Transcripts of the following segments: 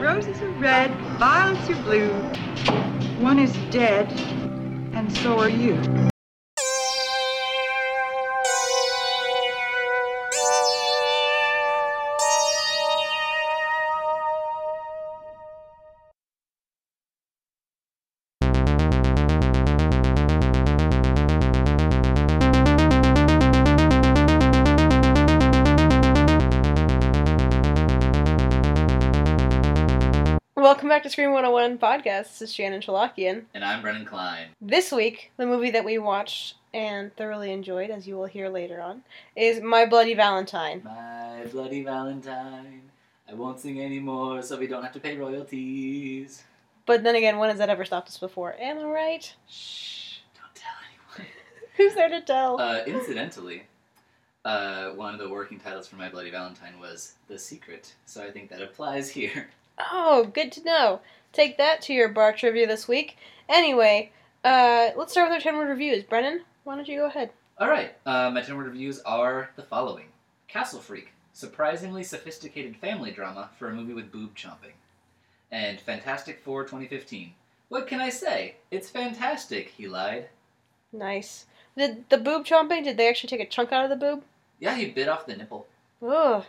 roses are red, violets are blue. One is dead, and so are you. Back to Scream 101 podcast. This is Shannon Chalakian. And I'm Brennan Klein. This week, the movie that we watched and thoroughly enjoyed, as you will hear later on, is My Bloody Valentine. My bloody Valentine. I won't sing anymore, so we don't have to pay royalties. But then again, when has that ever stopped us before? Am I right? Shh, don't tell anyone. Who's there to tell? Uh, incidentally, uh, one of the working titles for My Bloody Valentine was The Secret, so I think that applies here. Oh, good to know. Take that to your bar trivia this week. Anyway, uh, let's start with our 10 word reviews. Brennan, why don't you go ahead? Alright, uh, my 10 word reviews are the following Castle Freak, surprisingly sophisticated family drama for a movie with boob chomping. And Fantastic Four 2015. What can I say? It's fantastic, he lied. Nice. Did the boob chomping, did they actually take a chunk out of the boob? Yeah, he bit off the nipple. Ugh.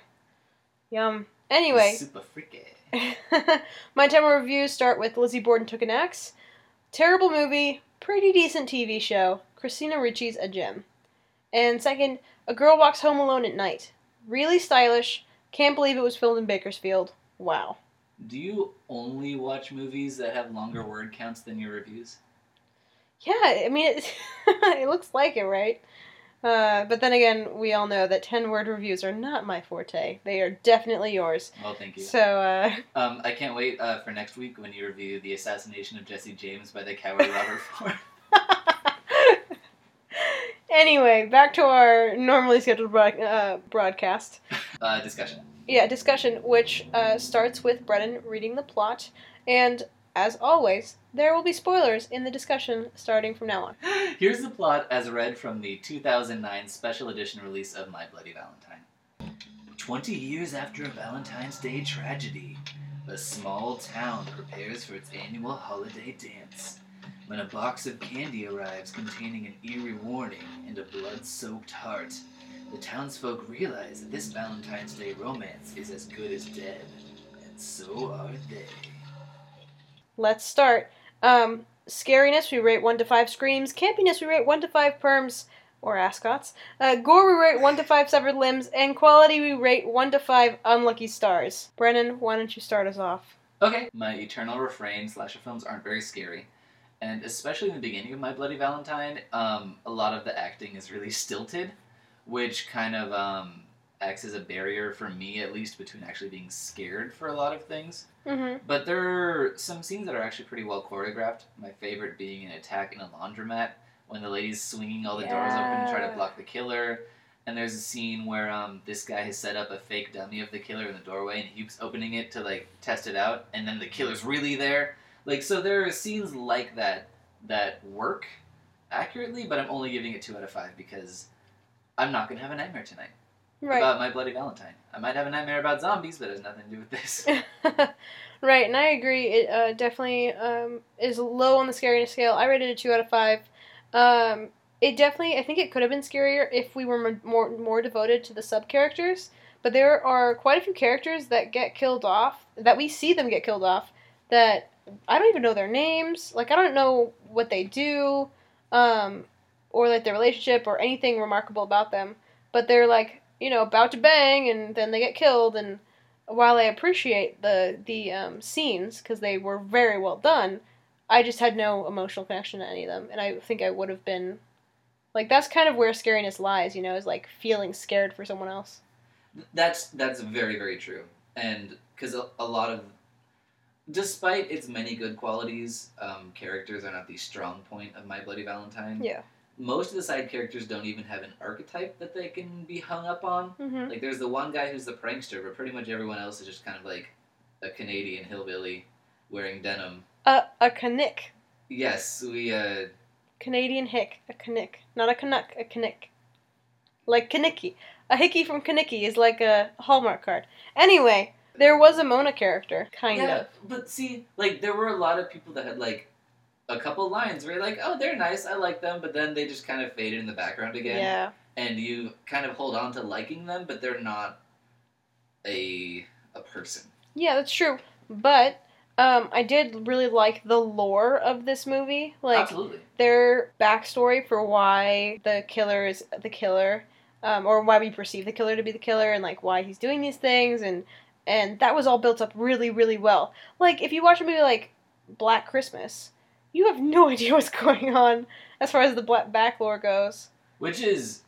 Yum. Anyway. Super freaky. My 10 word reviews start with Lizzie Borden Took an Axe. Terrible movie, pretty decent TV show. Christina Ricci's a gem. And second, A Girl Walks Home Alone at Night. Really stylish. Can't believe it was filmed in Bakersfield. Wow. Do you only watch movies that have longer word counts than your reviews? Yeah, I mean, it, it looks like it, right? Uh, but then again, we all know that 10 word reviews are not my forte. They are definitely yours. Well, thank you. So, uh, Um, I can't wait uh, for next week when you review the assassination of Jesse James by the coward Robert Ford. anyway, back to our normally scheduled broad- uh, broadcast. Uh, discussion. Yeah, discussion, which uh, starts with Brennan reading the plot, and as always, there will be spoilers in the discussion starting from now on. Here's the plot as read from the 2009 special edition release of My Bloody Valentine. Twenty years after a Valentine's Day tragedy, a small town prepares for its annual holiday dance. When a box of candy arrives containing an eerie warning and a blood soaked heart, the townsfolk realize that this Valentine's Day romance is as good as dead. And so are they. Let's start. Um, scariness, we rate 1 to 5 screams. Campiness, we rate 1 to 5 perms or ascots. Uh, gore, we rate 1 to 5 severed limbs. And quality, we rate 1 to 5 unlucky stars. Brennan, why don't you start us off? Okay. My eternal refrain slasher films aren't very scary. And especially in the beginning of My Bloody Valentine, um, a lot of the acting is really stilted, which kind of um, acts as a barrier for me, at least, between actually being scared for a lot of things. Mm-hmm. But there are some scenes that are actually pretty well choreographed. My favorite being an attack in a laundromat when the lady's swinging all the doors open to try to block the killer. And there's a scene where um, this guy has set up a fake dummy of the killer in the doorway and he keeps opening it to like test it out, and then the killer's really there. Like so, there are scenes like that that work accurately, but I'm only giving it two out of five because I'm not gonna have a nightmare tonight Right. about my bloody Valentine. I might have a nightmare about zombies, but it has nothing to do with this. right, and I agree. It uh, definitely um, is low on the scariness scale. I rated it two out of five. Um, it definitely, I think it could have been scarier if we were m- more more devoted to the sub characters. But there are quite a few characters that get killed off, that we see them get killed off, that I don't even know their names. Like I don't know what they do, um, or like their relationship or anything remarkable about them. But they're like you know about to bang, and then they get killed. And while I appreciate the the um, scenes because they were very well done, I just had no emotional connection to any of them, and I think I would have been like that's kind of where scariness lies. You know, is like feeling scared for someone else. That's that's very very true, and because a, a lot of, despite its many good qualities, um, characters are not the strong point of My Bloody Valentine. Yeah. Most of the side characters don't even have an archetype that they can be hung up on. Mm-hmm. Like there's the one guy who's the prankster, but pretty much everyone else is just kind of like a Canadian hillbilly wearing denim. A a Canuck, Yes, we uh Canadian hick, a Canuck, not a Canuck, a Canuck, like Kanicki. A hickey from Kanicki is like a Hallmark card. Anyway, There was a Mona character, kind yeah, of. but see, like there were a lot of people that had like a couple lines where you're like, oh, they're nice, I like them, but then they just kind of faded in the background again, Yeah. and you kind of hold on to liking them, but they're not a a person. Yeah, that's true. But um, I did really like the lore of this movie. Like Absolutely. their backstory for why the killer is the killer, um, or why we perceive the killer to be the killer, and like why he's doing these things, and and that was all built up really, really well. Like if you watch a movie like Black Christmas, you have no idea what's going on as far as the back lore goes. Which is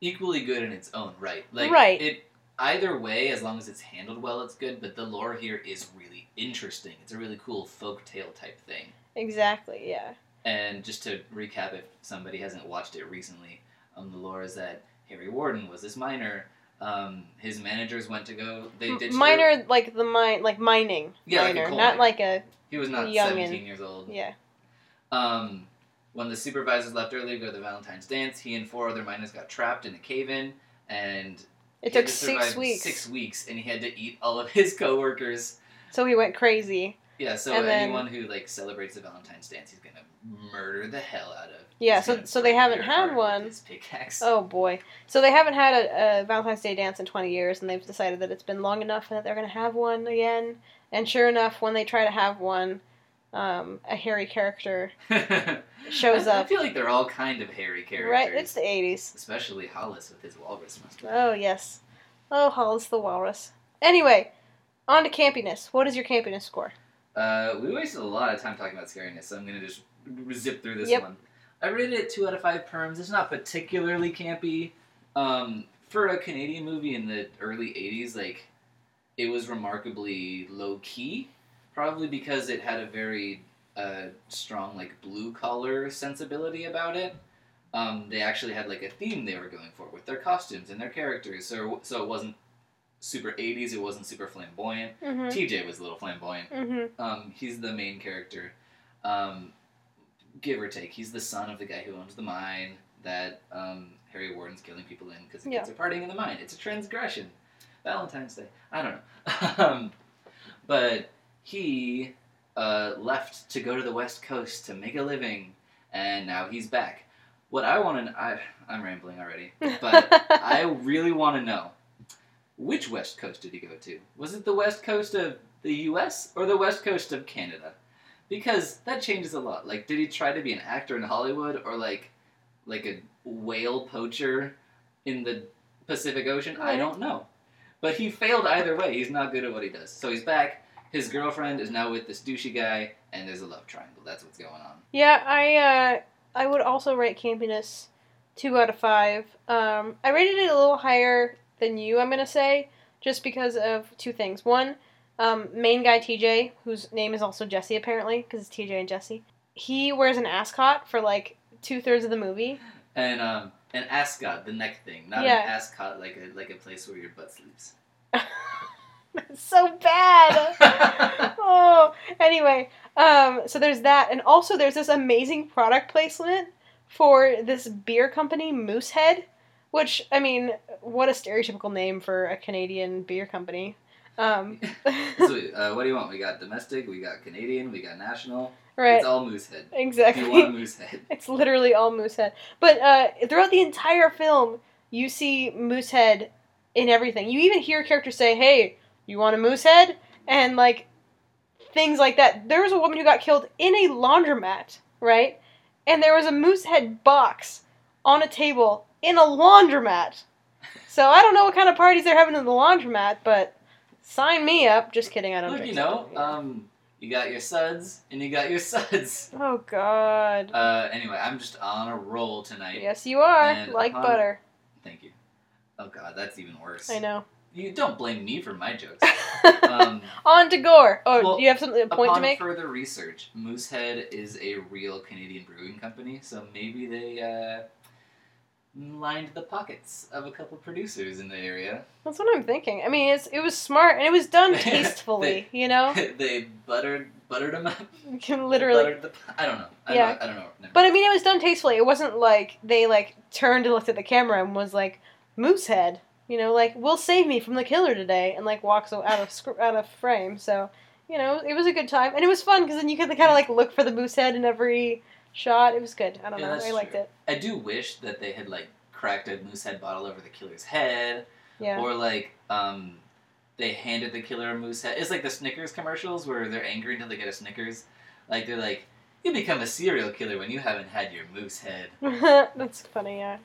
equally good in its own right. Like Right. it either way, as long as it's handled well, it's good. But the lore here is really interesting. It's a really cool folk tale type thing. Exactly. Yeah. And just to recap, if somebody hasn't watched it recently, um, the lore is that Harry Warden was this miner. Um, his managers went to go. They did miner Minor, like the mine, like mining. Yeah, like miner, coal not like a He was not youngin. seventeen years old. yeah. Um, when the supervisors left early to go to the Valentine's dance, he and four other miners got trapped in a cave-in, and It took to six weeks. Six weeks, and he had to eat all of his coworkers. So he went crazy. Yeah, so And then- anyone who like celebrates the Valentine's dance, he's gonna murder the hell out of. Yeah, so- so they haven't had one. Pickaxe. Oh boy. So they haven't had a, a Valentine's Day dance in 20 years, and they've decided that it's been long enough and that they're going to have one again. And sure enough, when they try to have one, um, a hairy character shows I, I feel like they're all kind of hairy characters. Right? It's the 80s. especially Hollis with his walrus mustache. Oh, yes. Oh, Hollis the Walrus. Anyway, on to campiness. What is your campiness score? Uh, we wasted a lot of time talking about scariness, so I'm gonna just zip through this Yep. one. I rated it two out of five perms. It's not particularly campy. Um, for a Canadian movie in the early '80s, like it was remarkably low key, probably because it had a very uh, strong like blue collar sensibility about it. Um, they actually had like a theme they were going for with their costumes and their characters, so so it wasn't super '80s. It wasn't super flamboyant. Mm-hmm. TJ was a little flamboyant. Mm-hmm. Um, he's the main character. Um, give or take, he's the son of the guy who owns the mine that um, Harry Warden's killing people in because the kids are partying in the mine. It's a transgression. Valentine's Day. I don't know. um, but he uh, left to go to the West Coast to make a living, and now he's back. What I want to, I, I'm rambling already, but I really want to know which West Coast did he go to? Was it the West Coast of the U.S. or the West Coast of Canada? Because that changes a lot. Like, did he try to be an actor in Hollywood or like, like a whale poacher in the Pacific Ocean? I don't know. But he failed either way. He's not good at what he does. So he's back. His girlfriend is now with this douchey guy, and there's a love triangle. That's what's going on. Yeah, I uh, I would also rate campiness two out of five. Um, I rated it a little higher than you. I'm gonna say just because of two things. One, um, main guy TJ, whose name is also Jesse apparently, because it's TJ and Jesse. He wears an ascot for like two thirds of the movie. And um, an ascot, the neck thing, not Yeah. an ascot like a like a place where your butt sleeps. So bad. oh, anyway, um, so there's that, and also there's this amazing product placement for this beer company, Moosehead, which I mean, what a stereotypical name for a Canadian beer company. Um, so, uh, what do you want? We got domestic, we got Canadian, we got national. right, It's all Moosehead. Exactly. you want Moosehead. It's literally all Moosehead. But uh, throughout the entire film, you see Moosehead in everything. You even hear characters say, "Hey, you want a moose head? and like things like that. There was a woman who got killed in a laundromat, right? And there was a moose head box on a table in a laundromat. So I don't know what kind of parties they're having in the laundromat, but sign me up. Just kidding. I don't. Look, you know, um, you got your suds and you got your suds. oh God. Uh, anyway, I'm just on a roll tonight. yes, you are and like upon- butter. Thank you. Oh God, that's even worse. I know. You don't blame me for my jokes. Um, On to Gore. Oh, well, do you have something a point upon to make? further research, Moosehead is a real Canadian brewing company, so maybe they uh, lined the pockets of a couple producers in the area. That's what I'm thinking. I mean, it's it was smart and it was done tastefully. you know, they buttered buttered them up. you can literally. Buttered the, I don't know. I Yeah. Don't, I don't know. Never But I mean, it was done tastefully. It wasn't like they like turned and looked at the camera and was like, "Moosehead." You know, like will save me from the killer today, and like walks out of sc- out of frame. So you know, it was a good time, and it was fun because then you could kind of like look for the moose head in every shot. It was good. I don't Yeah, know. I liked true. it. I do wish that they had like cracked a moose head bottle over the killer's head, Yeah. or like um, they handed the killer a moose head. It's like the Snickers commercials where they're angry until they get a Snickers. Like they're like, you become a serial killer when you haven't had your moose head. That's funny. Yeah.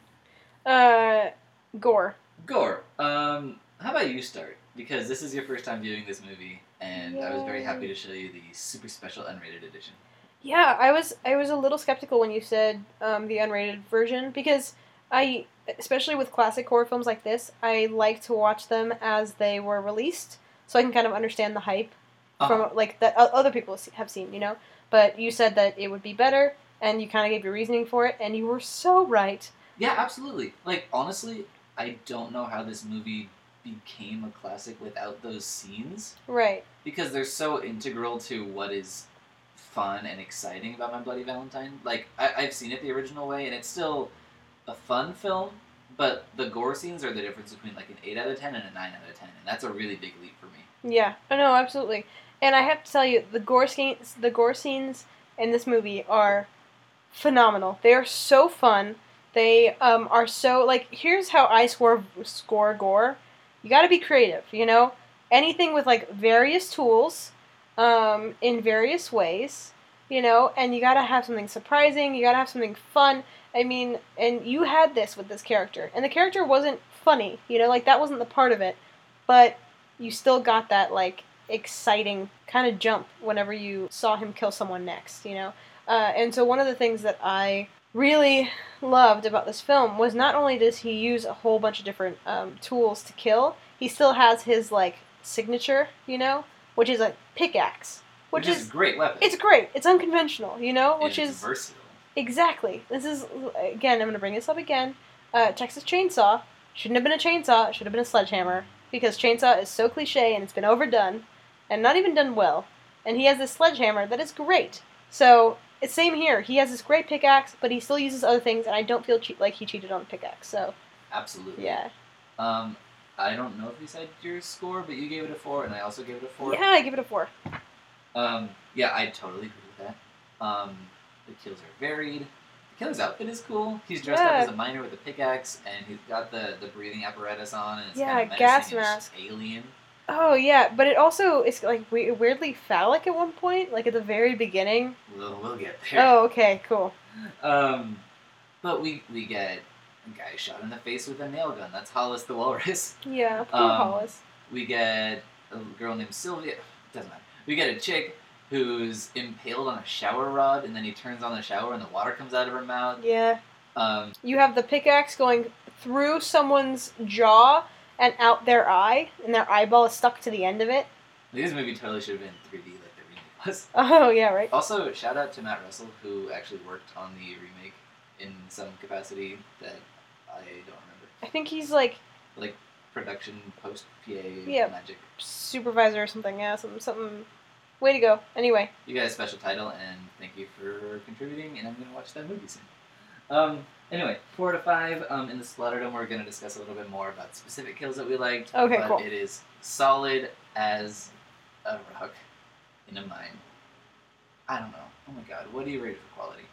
Uh, gore. Gore. Um, how about you start? Because this is your first time viewing this movie, and I was very happy to show you the super special unrated edition. Yeah, I was I was a little skeptical when you said um, the unrated version because I, especially with classic horror films like this, I like to watch them as they were released, so I can kind of understand the hype Uh-huh. from like that other people have seen, you know. But you said that it would be better, and you kind of gave your reasoning for it, and you were so right. Yeah, absolutely. Like honestly, I don't know how this movie became a classic without those scenes Right. because they're so integral to what is fun and exciting about My Bloody Valentine. Like I- I've seen it the original way, and it's still a fun film. But the gore scenes are the difference between like an eight out of ten and a nine out of ten, and that's a really big leap for me. Yeah. Oh no, absolutely. And I have to tell you, the gore scenes, the gore scenes in this movie are phenomenal. They are so fun. They um, are so like. Here's how I score score gore. You got to be creative. You know, anything with like various tools, um, in various ways. You know, and you got to have something surprising. You got to have something fun. I mean, and you had this with this character, and the character wasn't funny. You know, like that wasn't the part of it, but you still got that like exciting kind of jump whenever you saw him kill someone next, you know? Uh, and so one of the things that I really loved about this film was not only does he use a whole bunch of different um, tools to kill, he still has his like signature, you know, which is a pickaxe, which, Which, is, is a great weapon. it's great. It's unconventional, you know, which it's is versatile. Exactly. This is again. I'm going to bring this up again. Uh, Texas Chainsaw shouldn't have been a chainsaw. It should have been a sledgehammer because chainsaw is so cliche and it's been overdone and not even done well. And he has this sledgehammer that is great. So same here. He has this great pickaxe, but he still uses other things, and I don't feel che- like he cheated on the pickaxe. So Absolutely. yeah, Um, I don't know if you said your score, but you gave it a four, and I also gave it a four. yeah, I give it a four. Um, yeah, I totally agree with that. Um, the kills are varied. The killer's outfit is cool. He's dressed Yeah. up as a miner with a pickaxe, and he's got the, the breathing apparatus on, and it's Yeah, kind of gas menacing and mask. alien. Oh yeah, but it also is like weirdly phallic at one point, like at the very beginning. We'll, we'll get there. Oh, okay, cool. Um, but we we get a guy shot in the face with a nail gun. That's Hollis the Walrus. Yeah, poor Um, Hollis. We get a girl named Sylvia. Doesn't matter. We get a chick who's impaled on a shower rod, and then he turns on the shower, and the water comes out of her mouth. Yeah. Um, You have the pickaxe going through someone's jaw and out their eye, and their eyeball is stuck to the end of it. this movie totally should have been 3D like the remake was. Oh yeah, right. Also, shout out to Matt Russell who actually worked on the remake in some capacity that I don't remember. I think he's like like Production post PA Yeah. magic. supervisor or something. Yeah, something. something. Way to go. Anyway, You got a special title, and thank you for contributing. And I'm gonna watch that movie soon. Um. Anyway, four to five. Um. In the Splatterdome, we're gonna discuss a little bit more about specific kills that we liked. Okay, but cool. It is solid as a rock in a mine. I don't know. Oh my god, what do you rate it for quality?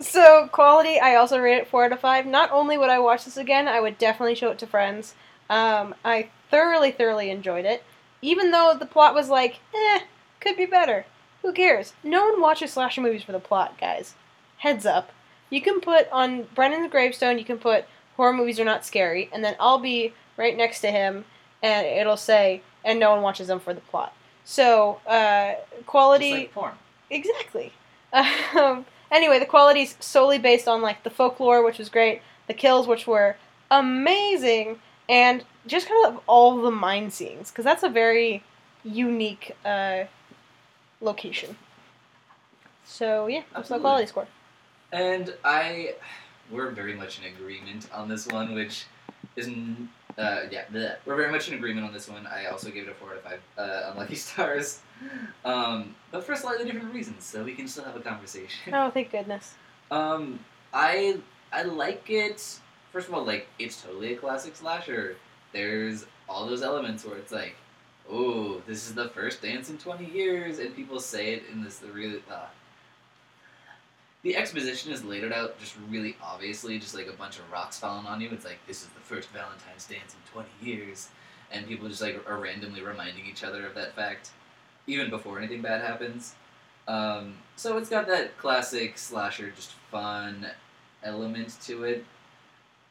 so quality. I also rate it four out of five. Not only would I watch this again, I would definitely show it to friends. Um, I thoroughly, thoroughly enjoyed it. Even though the plot was like, eh, could be better. Who cares? No one watches slasher movies for the plot, guys. Heads up. You can put on Brennan's gravestone, you can put horror movies are not scary, and then I'll be right next to him, and it'll say, and no one watches them for the plot. So, uh, quality. Just like porn. Exactly. Um, anyway, the quality's solely based on like the folklore, which was great, the kills, which were amazing, and just kind of all the mine scenes, because that's a very unique uh, location. So yeah, that's my quality score. And I, we're very much in agreement on this one, which isn't. uh, yeah, bleh. we're very much in agreement on this one. I also gave it a four out of five uh, unlucky stars, um, but for slightly different reasons, so we can still have a conversation. Oh, thank goodness. Um, I I like it. First of all, like it's totally a classic slasher. there's all those elements where it's like, oh, this is the first dance in 20 years, and people say it in this the really. Uh, the exposition is laid out just really obviously, just like a bunch of rocks falling on you. It's like this is the first Valentine's dance in 20 years, and people just like are randomly reminding each other of that fact, even before anything bad happens. Um, so it's got that classic slasher, just fun element to it.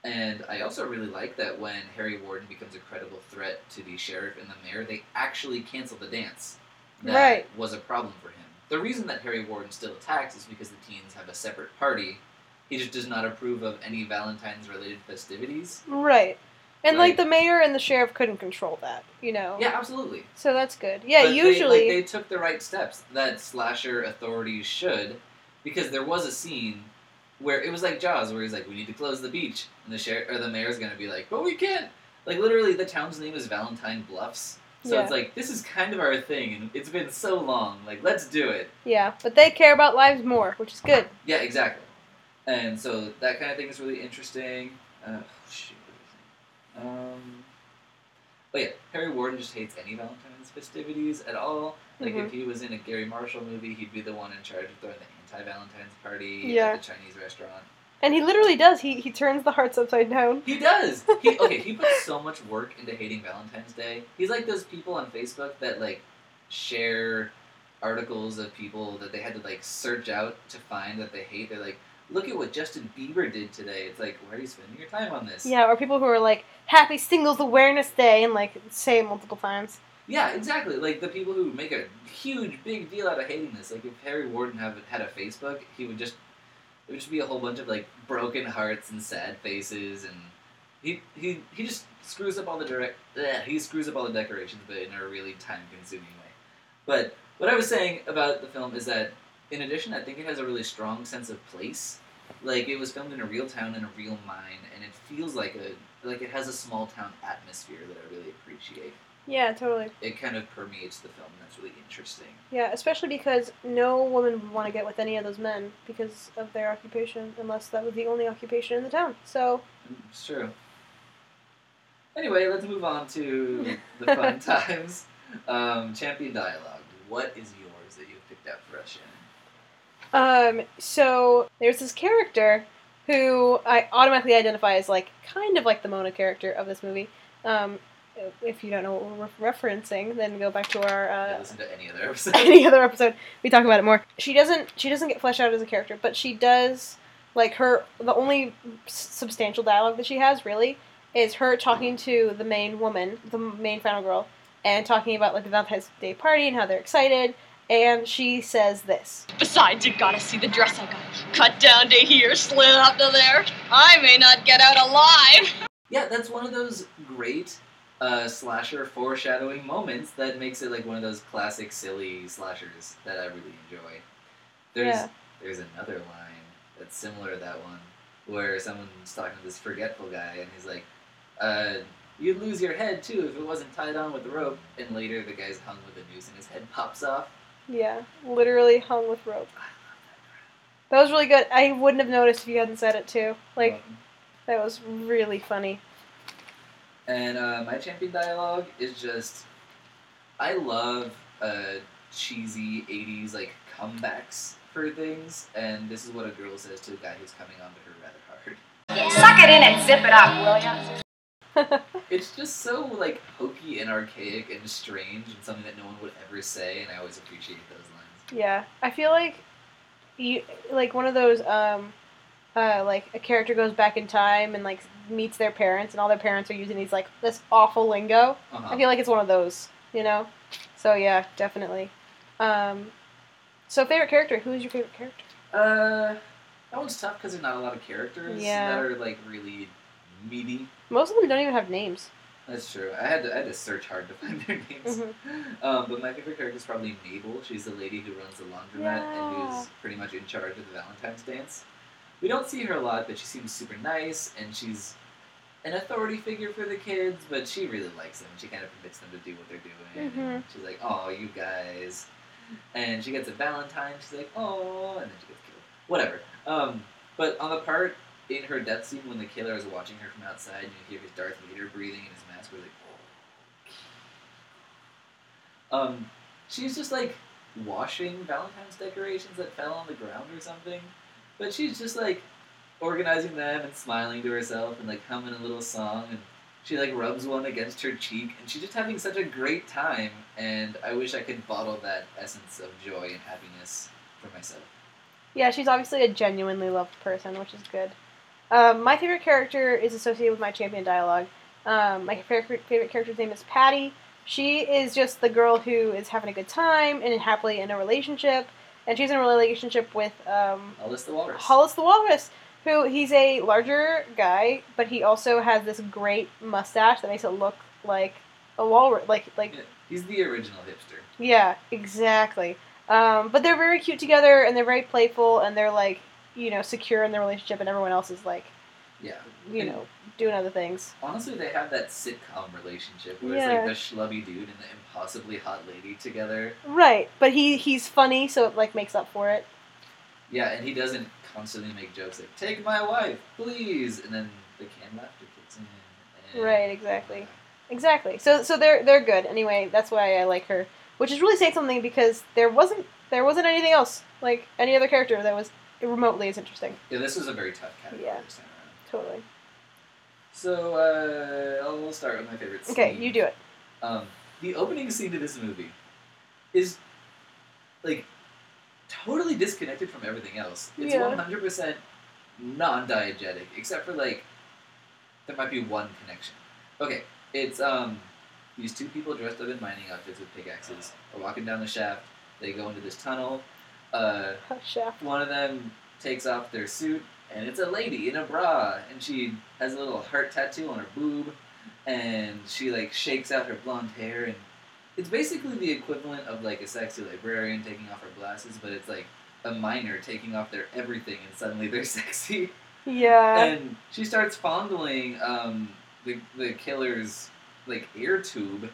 And I also really like that when Harry Warden becomes a credible threat to the sheriff and the mayor, they actually cancel the dance. That Right. was a problem for him. The reason that Harry Warden still attacks is because the teens have a separate party. He just does not approve of any Valentine's related festivities. Right. And like, Like- the mayor and the sheriff couldn't control that, you know. Yeah, absolutely. So that's good. Yeah, But they- usually. like, they took the right steps that slasher authorities should, because there was a scene where it was like Jaws, where he's like, "We need to close the beach," and the sheriff or the mayor's gonna be like, "But we can't." Like literally, the town's name is Valentine Bluffs, so Yeah. it's like this is kind of our thing, and it's been so long. Like, let's do it. yeah, but they care about lives more, which is good. Yeah, exactly. And so that kind of thing is really interesting. Uh, shoot, what was I saying? Um, but yeah, Harry Warden just hates any Valentine's festivities at all. Like Mhm. if he was in a Garry Marshall movie, he'd be the one in charge of throwing the anti-Valentine's party Yeah. at the Chinese restaurant. And he literally does. He he turns the hearts upside down. He does. He okay. He puts so much work into hating Valentine's Day. He's like those people on Facebook that like share articles of people that they had to like search out to find that they hate. They're like, look at what Justin Bieber did today. It's like, why are you spending your time on this? Yeah, or people who are like, Happy Singles Awareness Day, and like say it multiple times. Yeah, exactly. Like the people who make a huge big deal out of hating this. Like if Harry Warden have, had a Facebook, he would just it would just be a whole bunch of like broken hearts and sad faces, and he he he just screws up all the direct. Ugh, eh, he screws up all the decorations, but in a really time consuming way. But what I was saying about the film is that in addition, I think it has a really strong sense of place. Like it was filmed in a real town in a real mine, and it feels like a like it has a small town atmosphere that I really appreciate Yeah, totally. it kind of permeates the film, and that's really interesting. Yeah, especially because no woman would want to get with any of those men because of their occupation, unless that was the only occupation in the town. So, It's true. Anyway, let's move on to the fun times. Um, champion dialogue. What is yours that you've picked out for us, Shannon? um, so there's this character who I automatically identify as like kind of like the Mona character of this movie. Um, if you don't know what we're referencing, then go back to our Yeah, uh, listen to any other episode. any other episode we talk about it more she doesn't she doesn't get fleshed out as a character but she does like her the only substantial dialogue that she has really is her talking to the main woman the main final girl and talking about like the valentine's day party and how they're excited and she says this Besides, you gotta see the dress I got. Cut down to here, slid up to there. I may not get out alive. yeah, that's one of those great uh, slasher foreshadowing moments that makes it like one of those classic silly slashers that I really enjoy. There's Yeah. there's another line that's similar to that one where someone's talking to this forgetful guy and he's like, uh, "You'd lose your head too if it wasn't tied on with the rope." And later the guy's hung with a noose and his head pops off. yeah literally hung with rope that was really good i wouldn't have noticed if you hadn't said it too like that was really funny And uh, my champion dialogue is just, I love uh, cheesy '80s like comebacks for things, and this is what a girl says to a guy who's coming onto her rather hard. Suck it in and zip it up, will ya? It's just so like hokey and archaic and strange, and something that no one would ever say, and I always appreciate those lines. Yeah, I feel like you like one of those um uh like a character goes back in time and like meets their parents and all their parents are using these like this awful lingo. Uh-huh. I feel like it's one of those, you know. So yeah, definitely. Um so favorite character, who is your favorite character? Uh, that one's tough because there's not a lot of characters Yeah. that are like really meaty. Most of them don't even have names. That's true. I had to I had to search hard to find their names. Mhm. Um, but my favorite character is probably Mabel. She's the lady who runs the laundromat and who's pretty much in charge of the Valentine's dance. We don't see her a lot, but she seems super nice and she's an authority figure for the kids, but she really likes them. She kind of permits them to do what they're doing. Mhm. She's like, "Oh, you guys," and she gets a Valentine. She's like, "Oh," and then she gets killed. Whatever. Um, but on the part in her death scene when the killer is watching her from outside, and you hear his Darth Vader breathing in his mask. We're like, oh. Um, she's just like washing Valentine's decorations that fell on the ground or something, but she's just like organizing them and smiling to herself and like humming a little song and she like rubs one against her cheek and she's just having such a great time and I wish I could bottle that essence of joy and happiness for myself. Yeah, she's obviously a genuinely loved person, which is good. Um, my favorite character is associated with my champion dialogue. Um, my favorite, favorite character's name is Patty. She is just the girl who is having a good time and happily in a relationship. And she's in a relationship with um, Hollis the Walrus. Hollis the Walrus, who he's a larger guy, but he also has this great mustache that makes it look like a walrus. Like, like Yeah, he's the original hipster. yeah, exactly. Um, but they're very cute together, and they're very playful, and they're like, you know, secure in their relationship, and everyone else is like, Yeah. you And know, doing other things. Honestly, they have that sitcom relationship where Yeah. it's like the schlubby dude and the impossibly hot lady together. Right, but he he's funny, so it like makes up for it. Yeah, and he doesn't constantly make jokes like "Take my wife, please," and then the canned laughter kicks in. Right, exactly. Exactly. So so they're they're good. Anyway, that's why I like her, which is really saying something because there wasn't there wasn't anything else like any other character that was remotely as interesting. Yeah, this was a very tough category Yeah. this time around. Totally. So uh, I'll start with my favorite. Scene. Okay, you do it. Um, the opening scene to this movie is like totally disconnected from everything else. It's one hundred percent non-diegetic, except for like there might be one connection. Okay, it's um these two people dressed up in mining outfits with pickaxes are walking down the shaft. They go into this tunnel. Uh, Shaft. one of them takes off their suit, and it's a lady in a bra, and she has a little heart tattoo on her boob, and she like shakes out her blonde hair, and it's basically the equivalent of like a sexy librarian taking off her glasses, but it's like a miner taking off their everything, and suddenly they're sexy. Yeah. And she starts fondling um, the the killer's like ear tube,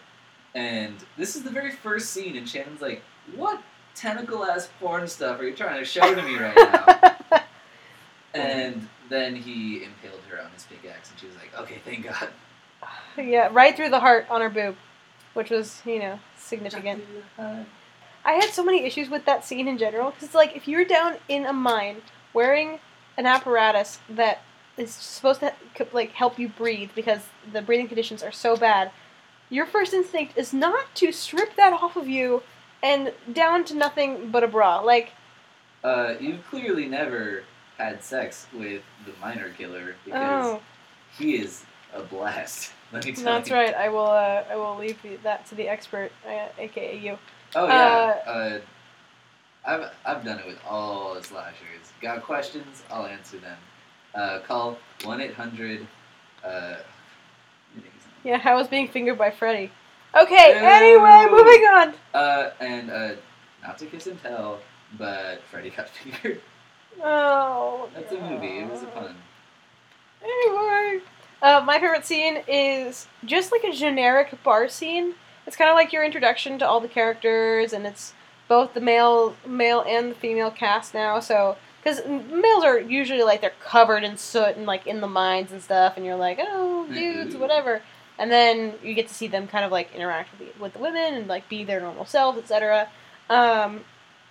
and this is the very first scene, and Shannon's like, "What tentacle ass porn stuff are you trying to show to me right now?" and then he impaled her on his pickaxe, and she was like, "Okay, thank God." yeah, right through the heart on her boob, which was you know significant. I had so many issues with that scene in general because it's like if you're down in a mine wearing an apparatus that is supposed to like help you breathe because the breathing conditions are so bad, your first instinct is not to strip that off of you and down to nothing but a bra. Like Uh, you've clearly never had sex with the miner killer because oh, he is a blast. Let me tell that's you. right. I will uh, I will leave that to the expert, uh, aka you. Oh yeah. Uh, I've I've done it with all the slashers. Got questions? I'll answer them. Uh, call one eight hundred. Uh, Yeah, I was being fingered by Freddy. Okay, Ew. anyway, moving on. uh, and uh, not to kiss and tell, but Freddy got fingered. Oh. That's a movie. It was a pun. Anyway, uh, my favorite scene is just like a generic bar scene. It's kind of like your introduction to all the characters, and it's both the male, male and the female cast now. So, because males are usually like they're covered in soot and like in the mines and stuff, and you're like, oh, dudes, Mhm. whatever. And then you get to see them kind of like interact with the, with the women and like be their normal selves, etc. Um,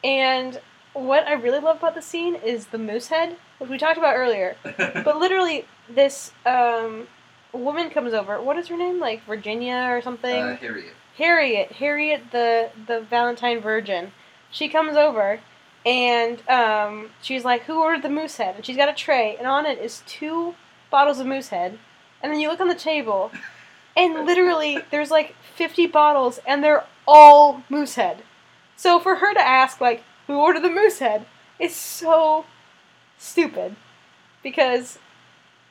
and what I really love about the scene is the moose head, which we talked about earlier. But literally, this um, woman comes over. What is her name? Like Virginia or something? uh, Harriet. Harriet. Harriet, the the Valentine Virgin. She comes over, and um, she's like, "Who ordered the moose head?" And she's got a tray, and on it is two bottles of moose head. And then you look on the table, and literally, there's like 50 bottles, and they're all moose head. So for her to ask, like, "Who ordered the moose head?" is so stupid, because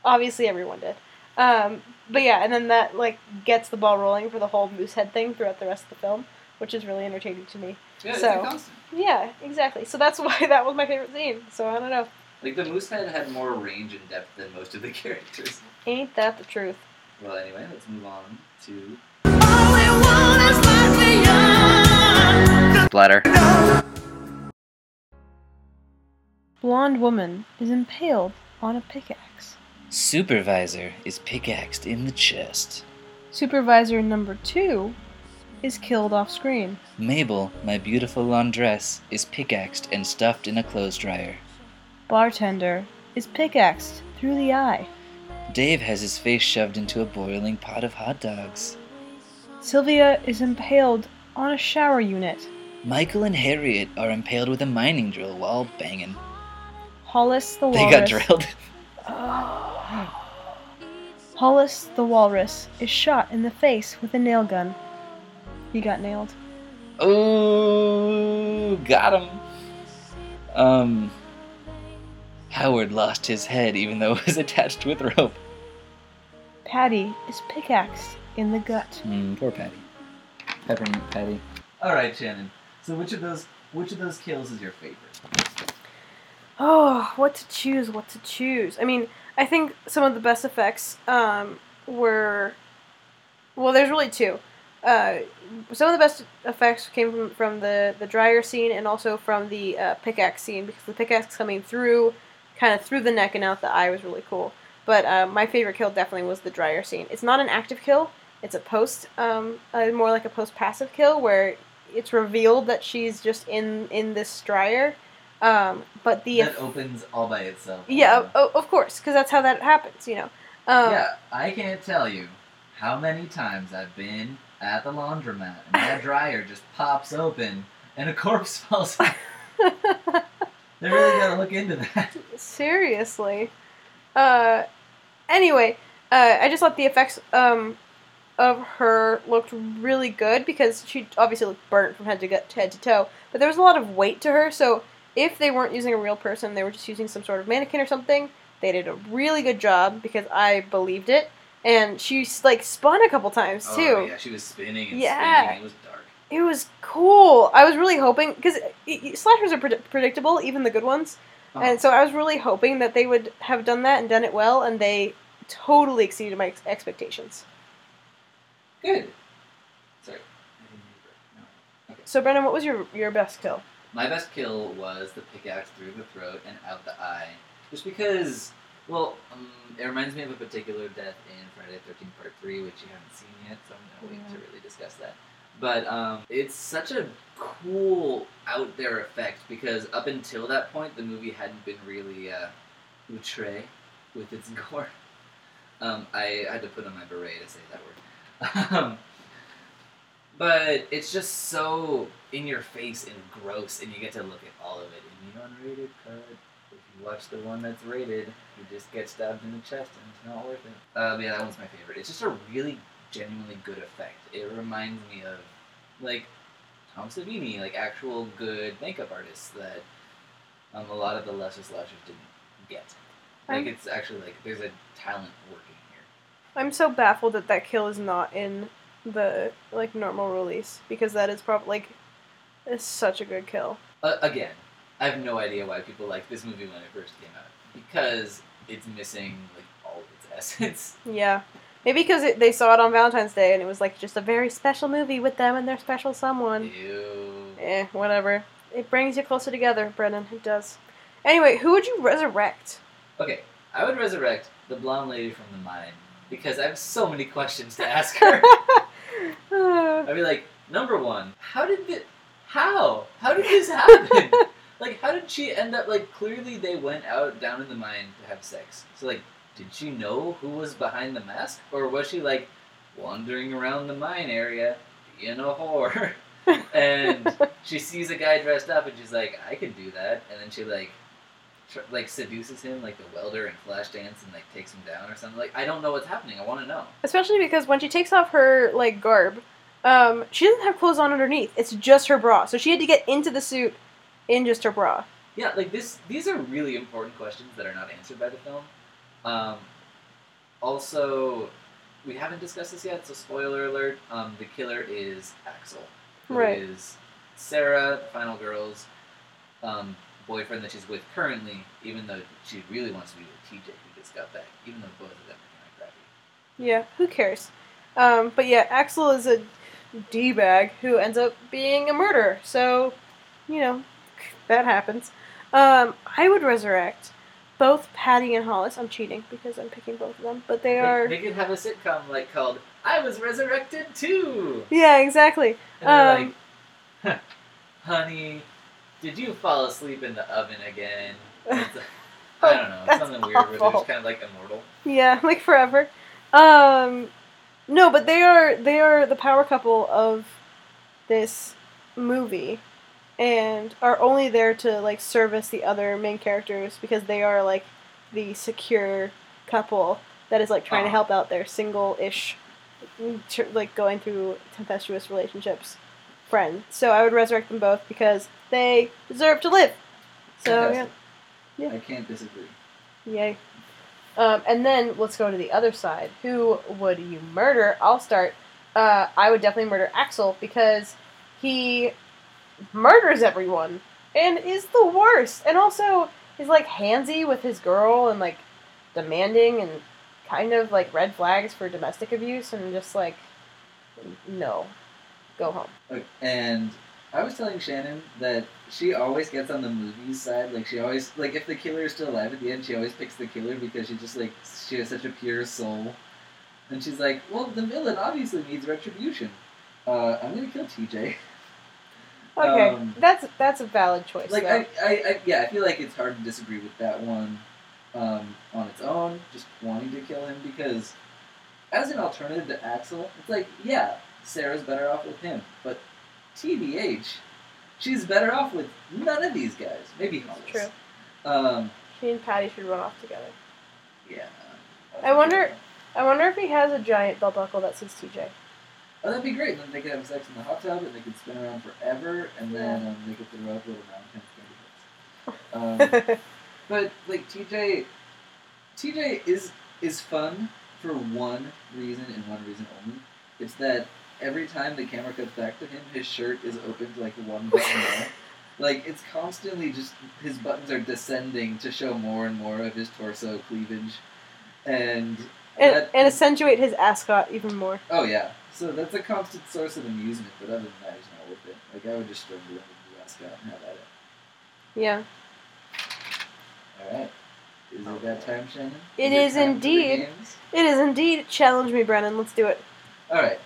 obviously everyone did. Um, but yeah, and then that like gets the ball rolling for the whole moose head thing throughout the rest of the film, which is really entertaining to me. Yeah, it's So- a. Yeah, exactly. So that's why that was my favorite scene. So I don't know. Like the moose head had more range and depth than most of the characters. Ain't that the truth? Well, anyway, let's move on to Splatter. Blonde woman is impaled on a pickaxe. Supervisor is pickaxed in the chest. Supervisor number two is killed off screen. Mabel, my beautiful laundress, is pickaxed and stuffed in a clothes dryer. Bartender is pickaxed through the eye. Dave has his face shoved into a boiling pot of hot dogs. Sylvia is impaled on a shower unit. Michael and Harriet are impaled with a mining drill while banging. Hollis the They walrus. got drilled. Hollis the walrus is shot in the face with a nail gun. He got nailed. Oh, got him. Um, Howard lost his head even though it was attached with rope. Patty is pickaxed in the gut. Hmm, poor Patty. Peppermint Patty. All right, Shannon. So which of those which of those kills is your favorite? Oh, what to choose? What to choose? I mean, I think some of the best effects um, were. Well, there's really two. Uh, some of the best effects came from, from the, the dryer scene and also from the uh, pickaxe scene because the pickaxe coming through, kind of through the neck and out the eye was really cool. But uh, my favorite kill definitely was the dryer scene. It's not an active kill; it's a post, um, more like a post passive kill where it's revealed that she's just in in this dryer. Um, but the that opens all by itself. yeah, o- of course, because that's how that happens, you know. Um, yeah, I can't tell you how many times I've been at the laundromat and that dryer just pops open and a corpse falls out. They really gotta look into that. Seriously. Uh, anyway, uh, I just thought the effects um, of her looked really good because she obviously looked burnt from head to gut, head to toe, but there was a lot of weight to her. So if they weren't using a real person, they were just using some sort of mannequin or something. They did a really good job because I believed it, and she like spun a couple times too. Oh yeah, she was spinning and Yeah. spinning. It was dark. It was cool. I was really hoping because slashers are pred- predictable, even the good ones, Uh-huh. and so I was really hoping that they would have done that and done it well, and they totally exceeded my ex- expectations. Good. Sorry. I didn't. No. Okay. So, Brennan, what was your your best kill? My best kill was the pickaxe through the throat and out the eye. Just because, well, um, it reminds me of a particular death in Friday the 13th Part 3, which you haven't seen yet, so I'm going to wait to really discuss that. But um, it's such a cool out there effect because up until that point, the movie hadn't been really uh, outre with its gore. Um, I had to put on my beret to say that word. But it's just so in your face and gross, and you get to look at all of it in the unrated cut. If you watch the one that's rated, you just get stabbed in the chest, and it's not worth it. Uh, but yeah, that one's my favorite. It's just a really genuinely good effect. It reminds me of like Tom Savini, like actual good makeup artists that um, a lot of the lesser slashers didn't get. Like I'm- it's actually like there's a talent working here. I'm so baffled that that kill is not in the like normal release because that is probably like it's such a good kill. Uh, again, I have no idea why people like this movie when it first came out because it's missing like all of its essence. Yeah. Maybe because it, they saw it on Valentine's Day and it was like just a very special movie with them and their special someone. Ew. Eh, whatever. It brings you closer together, Brennan. It does. Anyway, who would you resurrect? Okay, I would resurrect the blonde lady from the mine because I have so many questions to ask her. I'd be like, number one, how did it? How? How did this happen? like, how did she end up? Like, clearly they went out down in the mine to have sex. So, like, did she know who was behind the mask, or was she like wandering around the mine area being a whore? and she sees a guy dressed up, and she's like, I could do that. And then she like. Like seduces him like the welder and Flashdance and like takes him down or something. Like I don't know what's happening. I want to know. especially because when she takes off her like garb, um, she doesn't have clothes on underneath. It's just her bra. So she had to get into the suit in just her bra. Yeah, like this. These are really important questions that are not answered by the film. Um, also, we haven't discussed this yet, so spoiler alert: um, the killer is Axel, who is Right. Sarah, the final girl's um, boyfriend that she's with currently. Even though she really wants to be with TJ, who just got back. Even though both of them are kind of crappy. Yeah, who cares? Um, but yeah, Axel is a d bag who ends up being a murderer. So, you know, that happens. Um, I would resurrect both Patty and Hollis. I'm cheating because I'm picking both of them, but they are. they could have a sitcom like called I was resurrected too. Yeah, exactly. And they're Um, like, "Huh, honey, did you fall asleep in the oven again? I don't know, something weird where they're awful. just kind of like immortal. Yeah, like forever. Um, no, but they are they are the power couple of this movie, and are only there to like service the other main characters because they are like the secure couple that is like trying to Uh-huh. help out their single-ish, like going through tempestuous relationships, friend. So I would resurrect them both because they deserve to live. So yeah. Yeah. I can't disagree. Yay. Um, and then let's go to the other side. Who would you murder? I'll start. Uh, I would definitely murder Axel because he murders everyone and is the worst. And also is like handsy with his girl and like demanding and kind of like red flags for domestic abuse and just like no, go home. And I was telling Shannon that she always gets on the movie's side. Like she always like if the killer is still alive at the end, she always picks the killer because she just like she has such a pure soul. And she's like, well, the villain obviously needs retribution. Uh, I'm gonna kill TJ. Okay, Um, that's that's a valid choice. Like. I, I, I, yeah, I feel like it's hard to disagree with that one um, on its own. Just wanting to kill him because, as an alternative to Axel, it's like yeah, Sarah's better off with him, but TBH, she's better off with none of these guys. Maybe Hollis. True. Um, she and Patty should run off together. yeah. I wonder- I wonder if he has a giant belt buckle that says TJ. Oh, that'd be great. Then they could have sex in the hot tub, and they could spin around forever, and then um, they could throw up little Valentine's candy. Um, But like TJ, TJ is is fun for one reason and one reason only. It's that every time the camera cuts back to him, his shirt is opened like one button more. Like it's constantly just his buttons are descending to show more and more of his torso cleavage, and And, that- and accentuate his ascot even more. oh yeah, so that's a constant source of amusement. But other than that, he's not worth it. Like I would just strangle him with the ascot and have at it. Yeah. All right, is it that time, Shannon? It it is for the indeed. It is indeed. Challenge me, Brennan. Let's do it. All right.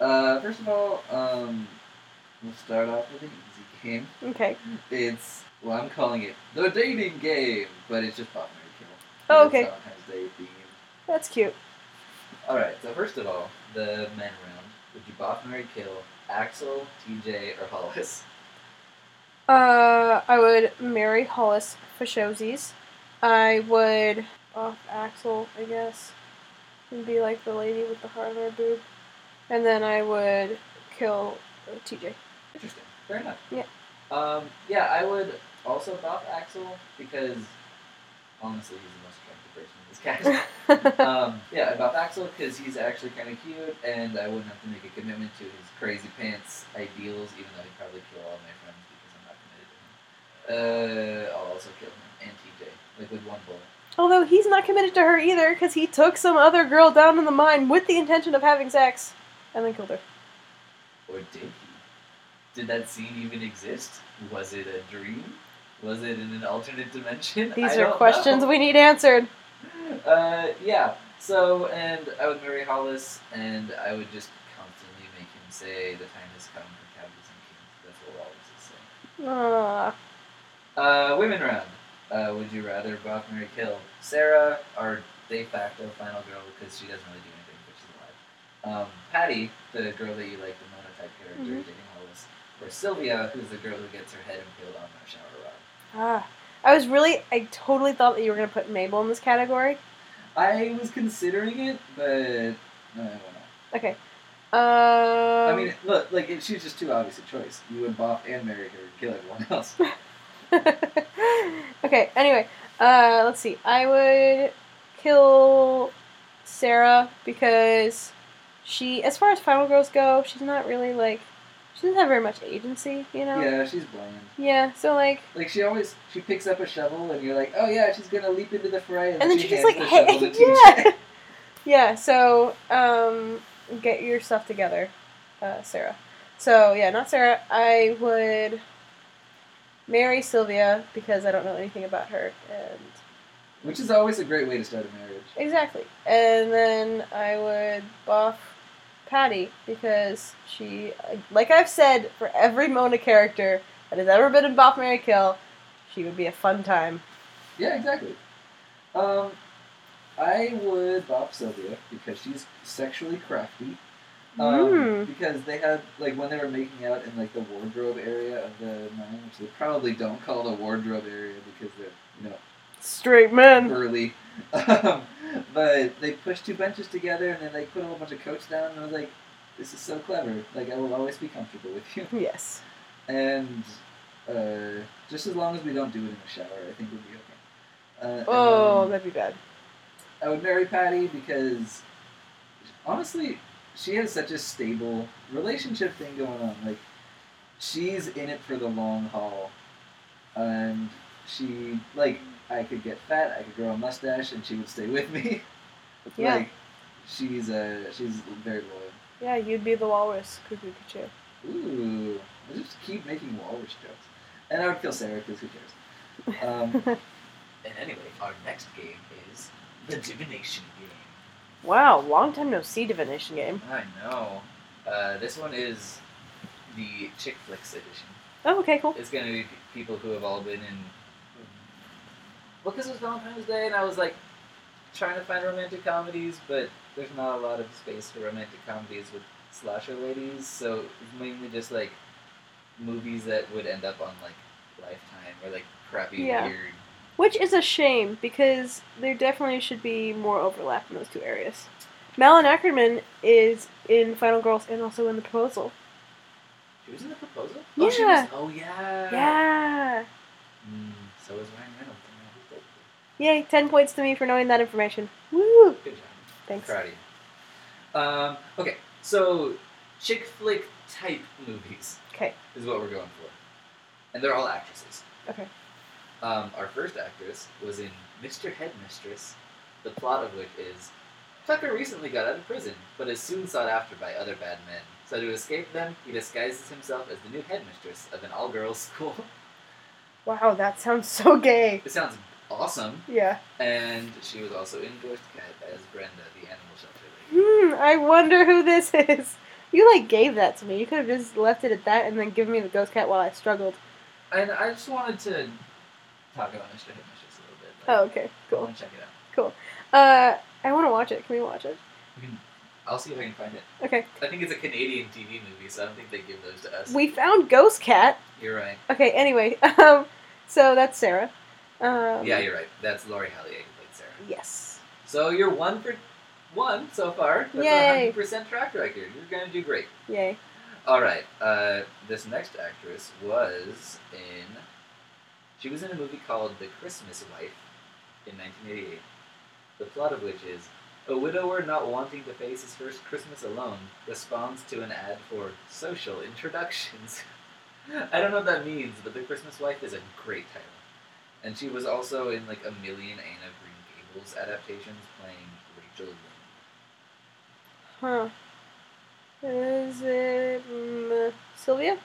Uh, first of all, um, we'll start off with an easy game. Okay. It's well, I'm calling it the dating game, but it's just Bob Mary Kill. Oh, okay. Valentine's Day theme. That's cute. All right. So first of all, the men round. Would you Bob Mary Kill Axel, TJ, or Hollis? Uh, I would marry Hollis for showsies. I would off Axel, I guess, and be like the lady with the heart on her boob, and then I would kill TJ. Interesting. Fair enough. Yeah. Um, yeah, I would also Bob Axel because honestly, he's the most attractive person in this cast. um, yeah, about Axel because he's actually kind of cute, and I wouldn't have to make a commitment to his crazy pants ideals, even though he'd probably kill all my friends because I'm not committed to him. Uh, I'll also kill him and TJ, like with one bullet. Although he's not committed to her either, because he took some other girl down in the mine with the intention of having sex, and then killed her. Or did he? Did that scene even exist? Was it a dream? Was it in an alternate dimension? These I are questions know. we need answered. Uh, yeah. So, and I would marry Hollis, and I would just constantly make him say, "The time has come for cowboys and kings." That's what Wallace is saying. Ah, Uh, women round. Uh, would you rather Bob, Mary, kill Sarah, our de facto final girl because she doesn't really do anything, but she's alive? Um, Patty, the girl that you like, the Mona type character, Mhm. dating Hollis, or Sylvia, who's the girl who gets her head impaled on a shower rod. ah. I was really, I totally thought that you were gonna put Mabel in this category. I was considering it, but uh, I don't know. Okay. Um, I mean, look, like it, she's just too obvious a choice. You would bop and marry her and kill everyone else. okay, anyway, uh, let's see. I would kill Sarah because she, as far as Final Girls go, she's not really like, she doesn't have very much agency, you know? yeah, she's bland. Yeah, so like, Like she always she picks up a shovel and you're like, oh yeah, she's gonna leap into the fray, and, and then she just like, the hey, yeah! yeah, so, um, get your stuff together, uh, Sarah. So, yeah, not Sarah. I would marry Sylvia because I don't know anything about her, and Which is always a great way to start a marriage. Exactly. And then I would buff Patty because she, like I've said, for every Mona character that has ever been in Bop Mary Kill, she would be a fun time. Yeah, exactly. Um, I would bop Sylvia because she's sexually crafty. Um, Mm. Because they had like when they were making out in like the wardrobe area of the mine, which they probably don't call the wardrobe area because they're you know Straight men. early. Um, but they pushed two benches together and then they put a whole bunch of coats down and I was like, this is so clever. Like I will always be comfortable with you. Yes. And uh, just as long as we don't do it in the shower, I think we'll be okay. Uh, Oh, that'd be bad. I would marry Patty because honestly, she has such a stable relationship thing going on. Like she's in it for the long haul, and she like I could get fat, I could grow a mustache, and she would stay with me. Yeah. Like she's uh she's very loyal. Yeah, you'd be the walrus, Cuckoo Cuckoo. Ooh, I just keep making walrus jokes, and I would kill Sarah because who cares? Um, and anyway, our next game is the divination game. Wow, long time no see divination game. I know. Uh, this one is the chick flicks edition. Oh, okay, cool. It's gonna be people who have all been in. Well, because it was Valentine's Day, and I was like trying to find romantic comedies, but there's not a lot of space for romantic comedies with slasher ladies, so it's mainly just like movies that would end up on like Lifetime or like crappy Yeah. weird. Which is a shame because there definitely should be more overlap in those two areas. Malin Akerman is in Final Girls and also in The Proposal. She was in the proposal. Oh, she Yeah. was. Oh yeah. Yeah. Mm, so was Ryan Yay, 10 points to me for knowing that information. Woo! Good job. Thanks. Proud of you. Um, okay, so chick flick type movies Okay. is what we're going for, and they're all actresses. Okay. Um, our first actress was in Mr. Headmistress, the plot of which is Tucker recently got out of prison, but is soon sought after by other bad men. So to escape them, he disguises himself as the new headmistress of an all-girls school. Wow, that sounds so gay. it sounds awesome, Yeah. and she was also in Ghost Cat as Brenda, the animal shelter lady. Hmm, I wonder who this is. You, like, gave that to me. You could have just left it at that and then given me the ghost cat while I struggled. And I just wanted to talk about Mr. Headmistress a little bit. Oh, Like, okay. I Cool. want to check it out. Cool. Uh, I want to watch it. Can we watch it? We can, I'll see if I can find it. Okay. I think it's a Canadian TV movie, so I don't think they give those to us. We found Ghost Cat. You're right. Okay, anyway. Um, so that's Sarah. Um, yeah, you're right. That's Lori Hallier who played Sarah. Yes. So you're one for one so far. That's Yay. a 100% track record. You're going to do great. Yay. All right. Uh, this next actress was in. She was in a movie called The Christmas Wife in 1988. The plot of which is a widower not wanting to face his first Christmas alone responds to an ad for social introductions. I don't know what that means, but The Christmas Wife is a great title. And she was also in like a million Anne of Green Gables adaptations playing Rachel Lynde. Huh. Is it mm, Sylvia?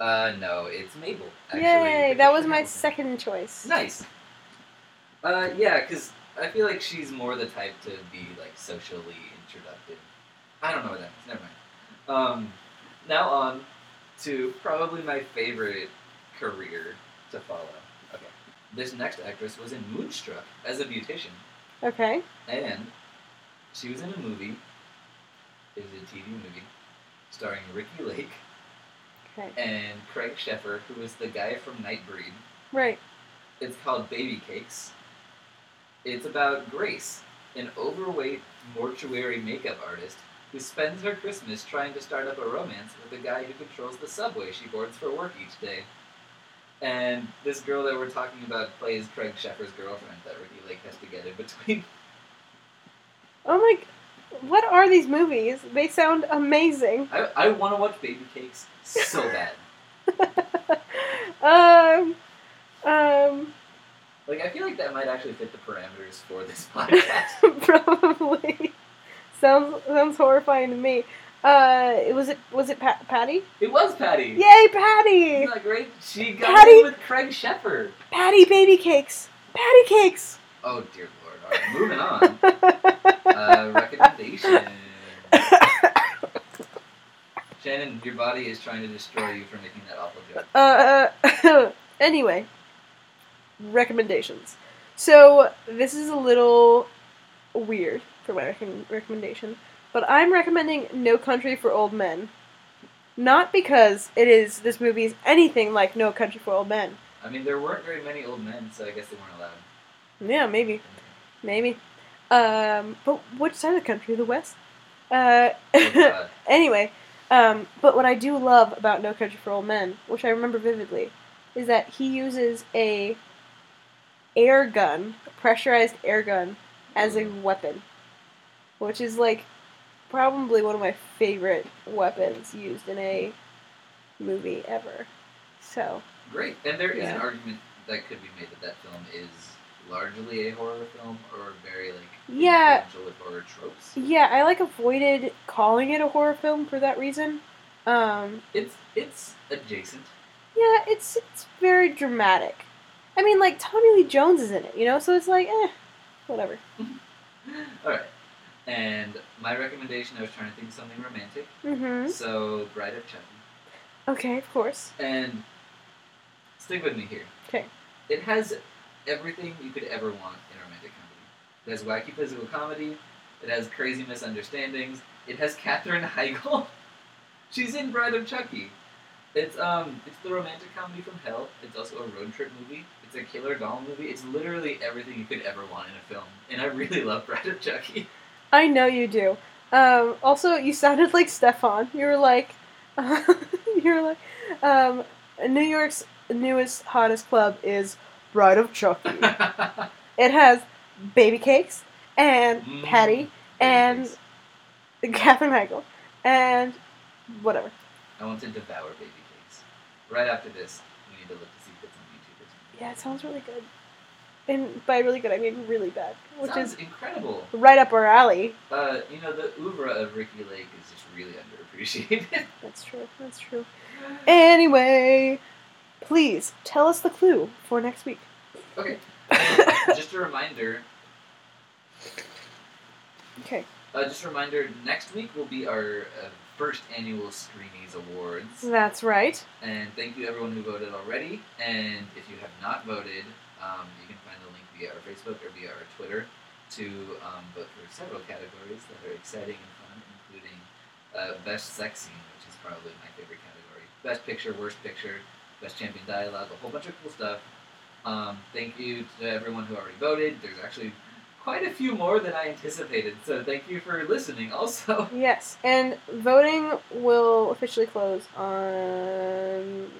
Uh, no, it's Mabel. Actually, Yay! That was my second choice. Nice. Uh, yeah, because I feel like she's more the type to be like socially introductive. I don't know what that means. Never mind. Um, now on to probably my favorite career to follow. This next actress was in Moonstruck as a beautician, Okay. and she was in a movie. It was a TV movie starring Ricki Lake Okay. and Craig Sheffer, who was the guy from Nightbreed. Right. It's called Baby Cakes. It's about Grace, an overweight mortuary makeup artist who spends her Christmas trying to start up a romance with a guy who controls the subway she boards for work each day. And this girl that we're talking about plays Craig Sheffer's girlfriend that Ricki Lake has to get in between. Oh my. What are these movies? They sound amazing. I, I want to watch Baby Cakes so bad. um. Um. Like, I feel like that might actually fit the parameters for this podcast. Probably. sounds sounds horrifying to me. Uh, was it was it Pat- Patty? it was Patty! Yay, Patty! Isn't that great? She got Patty? in with Craig Sheffer. Patty baby cakes. Patty cakes. Oh dear lord. Alright, moving on. Uh, recommendation. Shannon, your body is trying to destroy you for making that awful joke. Uh, anyway, recommendations. So this is a little weird for my recom- recommendation, but I'm recommending No Country for Old Men. Not because it is this movie is anything like No Country for Old Men. I mean, there weren't very many old men, so I guess they weren't allowed. Yeah, maybe, maybe. Um, but which side of the country? The West. Uh, Oh, anyway, um, but what I do love about No Country for Old Men, which I remember vividly, is that he uses a air gun, a pressurized air gun, as a weapon, which is like probably one of my favorite weapons used in a movie ever. So Great. And there is an argument that could be made that that film is largely a horror film or very like Yeah. with horror tropes. yeah, I like avoided calling it a horror film for that reason. Um, It's it's adjacent. Yeah, it's it's very dramatic. I mean, like Tommy Lee Jones is in it, you know, so it's like, eh, whatever. All right. And my recommendation, I was trying to think of something romantic. Mm-hmm. So, Bride of Chucky. Okay, of course. And stick with me here. 'Kay. It has everything you could ever want in a romantic comedy. It has wacky physical comedy. It has crazy misunderstandings. It has Katherine Heigl. She's in Bride of Chucky. It's um, it's the romantic comedy from hell. It's also a road trip movie. It's a killer doll movie. It's literally everything you could ever want in a film. And I really love Bride of Chucky. I know you do. Um, also, you sounded like Stefon. You were like, you were like, um, New York's newest hottest club is Bride of Chucky. it has baby cakes and Mm. Patty and Katherine Heigl and whatever. I want to devour baby cakes. Right after this, we need to look to see if it's on YouTube or something. Yeah, it sounds really good. And by really good, I mean really bad, which Sounds is incredible. right up our alley. Uh, you know, the oeuvre of Ricki Lake is just really underappreciated. That's true. That's true. Anyway, please tell us the clue for next week. okay. just a reminder. Okay. Uh, just a reminder. Next week will be our uh, first annual Screenies Awards, That's right. and thank you everyone who voted already. And if you have not voted, um, you can find the link via our Facebook or via our Twitter to um, vote for several categories that are exciting and fun, including uh, best sex scene, which is probably my favorite category. Best picture, worst picture, best champion dialogue, a whole bunch of cool stuff. Um, thank you to everyone who already voted. There's actually quite a few more than I anticipated, so thank you for listening. Also, Yes, and voting will officially close on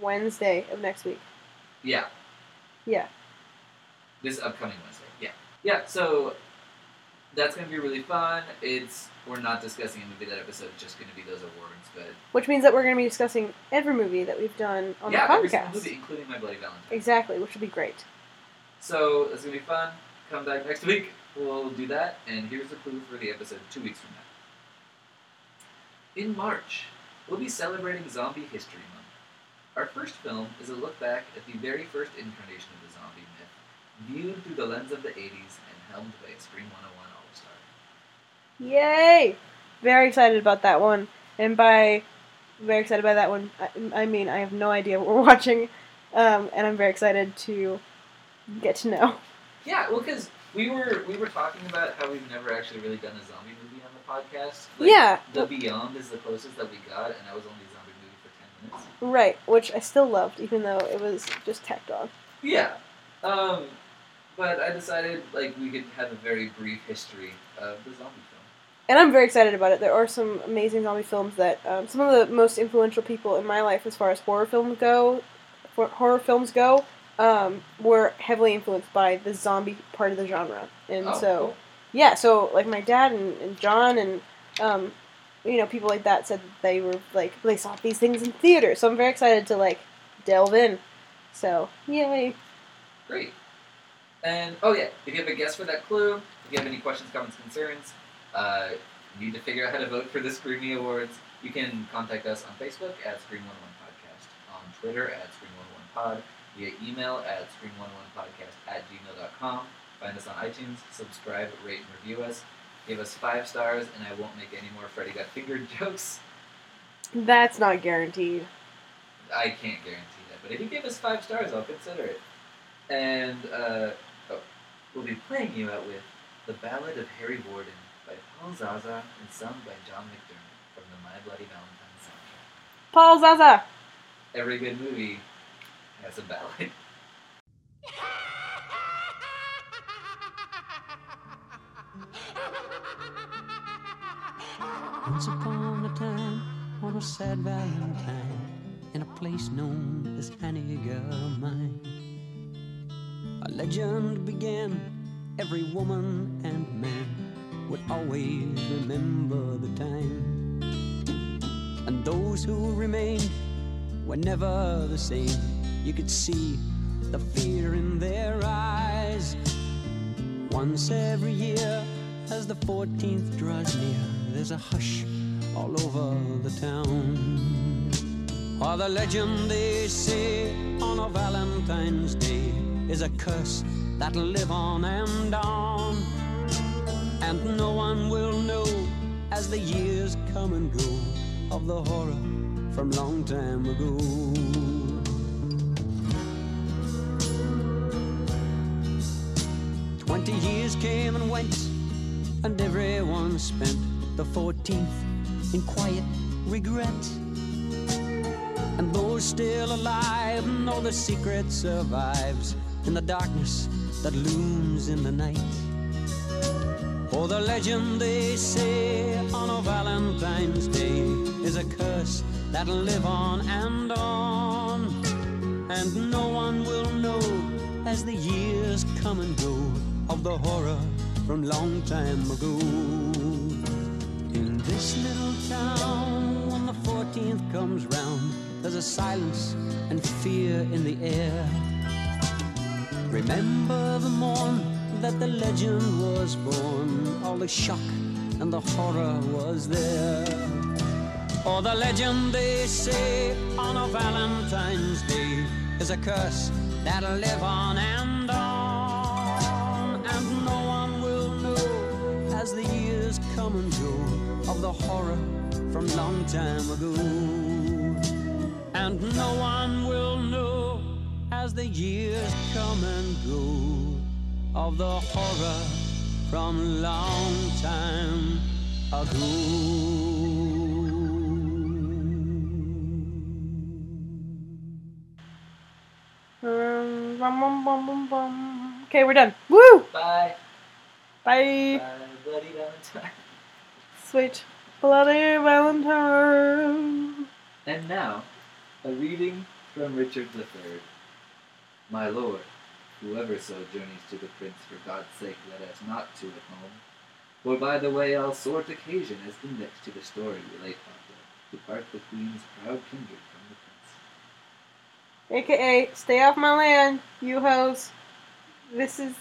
Wednesday of next week. yeah, Yeah. this upcoming Wednesday. Yeah, yeah. So that's gonna be really fun. It's we're not discussing a movie that episode. It's just gonna be those awards, but Which means that we're going to be discussing every movie that we've done on yeah, the every single podcast. movie, including My Bloody Valentine. Exactly, which will be great. So it's gonna be fun. Come back next week. We'll do that. And here's the clue for the episode two weeks from now. In March, we'll be celebrating Zombie History Month. Our first film is a look back at the very first incarnation of the zombie myth, viewed through the lens of the 80s and helmed by a Scream 101 All Star. Yay! Very excited about that one. And by very excited by that one, I, I mean I have no idea what we're watching, um, and I'm very excited to get to know. Yeah, well, because we were we were talking about how we've never actually really done a zombie movie on the podcast. Yeah. The Beyond is the closest that we got, and that was only a zombie movie for ten minutes. Right, which I still loved, even though it was just tacked on. Yeah. Um, but I decided like we could have a very brief history of the zombie film. And I'm very excited about it. There are some amazing zombie films that um, some of the most influential people in my life, as far as horror films go, horror films go, um, were heavily influenced by the zombie part of the genre. And Oh, so, cool. yeah, so like my dad and, and John and um, you know people like that said that they were like they saw these things in theater. So I'm very excited to like delve in. So yay! Great. And oh yeah, if you have a guess for that clue, if you have any questions, comments, concerns, uh, need to figure out how to vote for the Screamy Awards, you can contact us on Facebook at Scream11 Podcast, on Twitter at Scream11 Pod, via email at Scream11Podcast at gmail.com. Find us on iTunes, subscribe, rate, and review us. Give us five stars, and I won't make any more Freddy Got Fingered jokes. That's not guaranteed. I can't guarantee that, but if you give us five stars, I'll consider it. And uh, oh, we'll be playing you out with The Ballad of Harry Warden by Paul Zaza and sung by John McDermott from the My Bloody Valentine soundtrack. Paul Zaza. Every good movie has a ballad. Once upon a time, on a sad Valentine, in a place known as Hanniger Mine, a legend began. Every woman and man would always remember the time, and those who remained were never the same. You could see the fear in their eyes. Once every year, as the 14th draws near, there's a hush all over the town. Or the legend they say on a Valentine's Day is a curse that'll live on and on. And no one will know as the years come and go of the horror from long time ago. Twenty years came and went, and everyone spent the fourteenth in quiet regret. And those still alive know the secret survives in the darkness that looms in the night. For the legend they say on a Valentine's Day is a curse that'll live on and on. And no one will know as the years come and go of the horror from long time ago. This little town, when the 14th comes round, there's a silence and fear in the air. Remember the morn that the legend was born, all the shock and the horror was there. Or the legend they say on a Valentine's Day is a curse that'll live on and on. And no one will know as the years come and go of the horror from long time ago. And no one will know as the years come and go of the horror from long time ago. Um. Okay, we're done. Woo! Bye. Bye. Bye, Bloody Valentine. Sweet. Bloody Valentine. And now, a reading from Richard III. My lord, whoever so journeys to the prince, for God's sake let us not to at home. For by the way all sort occasion as index to the story relate of to part the queen's proud kindred from the prince. AKA, stay off my land, you hoes. This is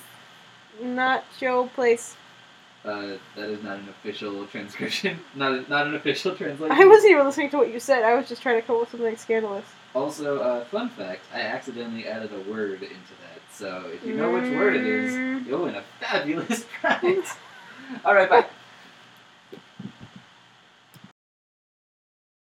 not your place. Uh, that is not an official transcription. Not a, not an official translation. I wasn't even listening to what you said. I was just trying to come up with something scandalous. Also, uh, fun fact: I accidentally added a word into that. So if you know which word it is, Mm. you'll win a fabulous prize. All right, bye.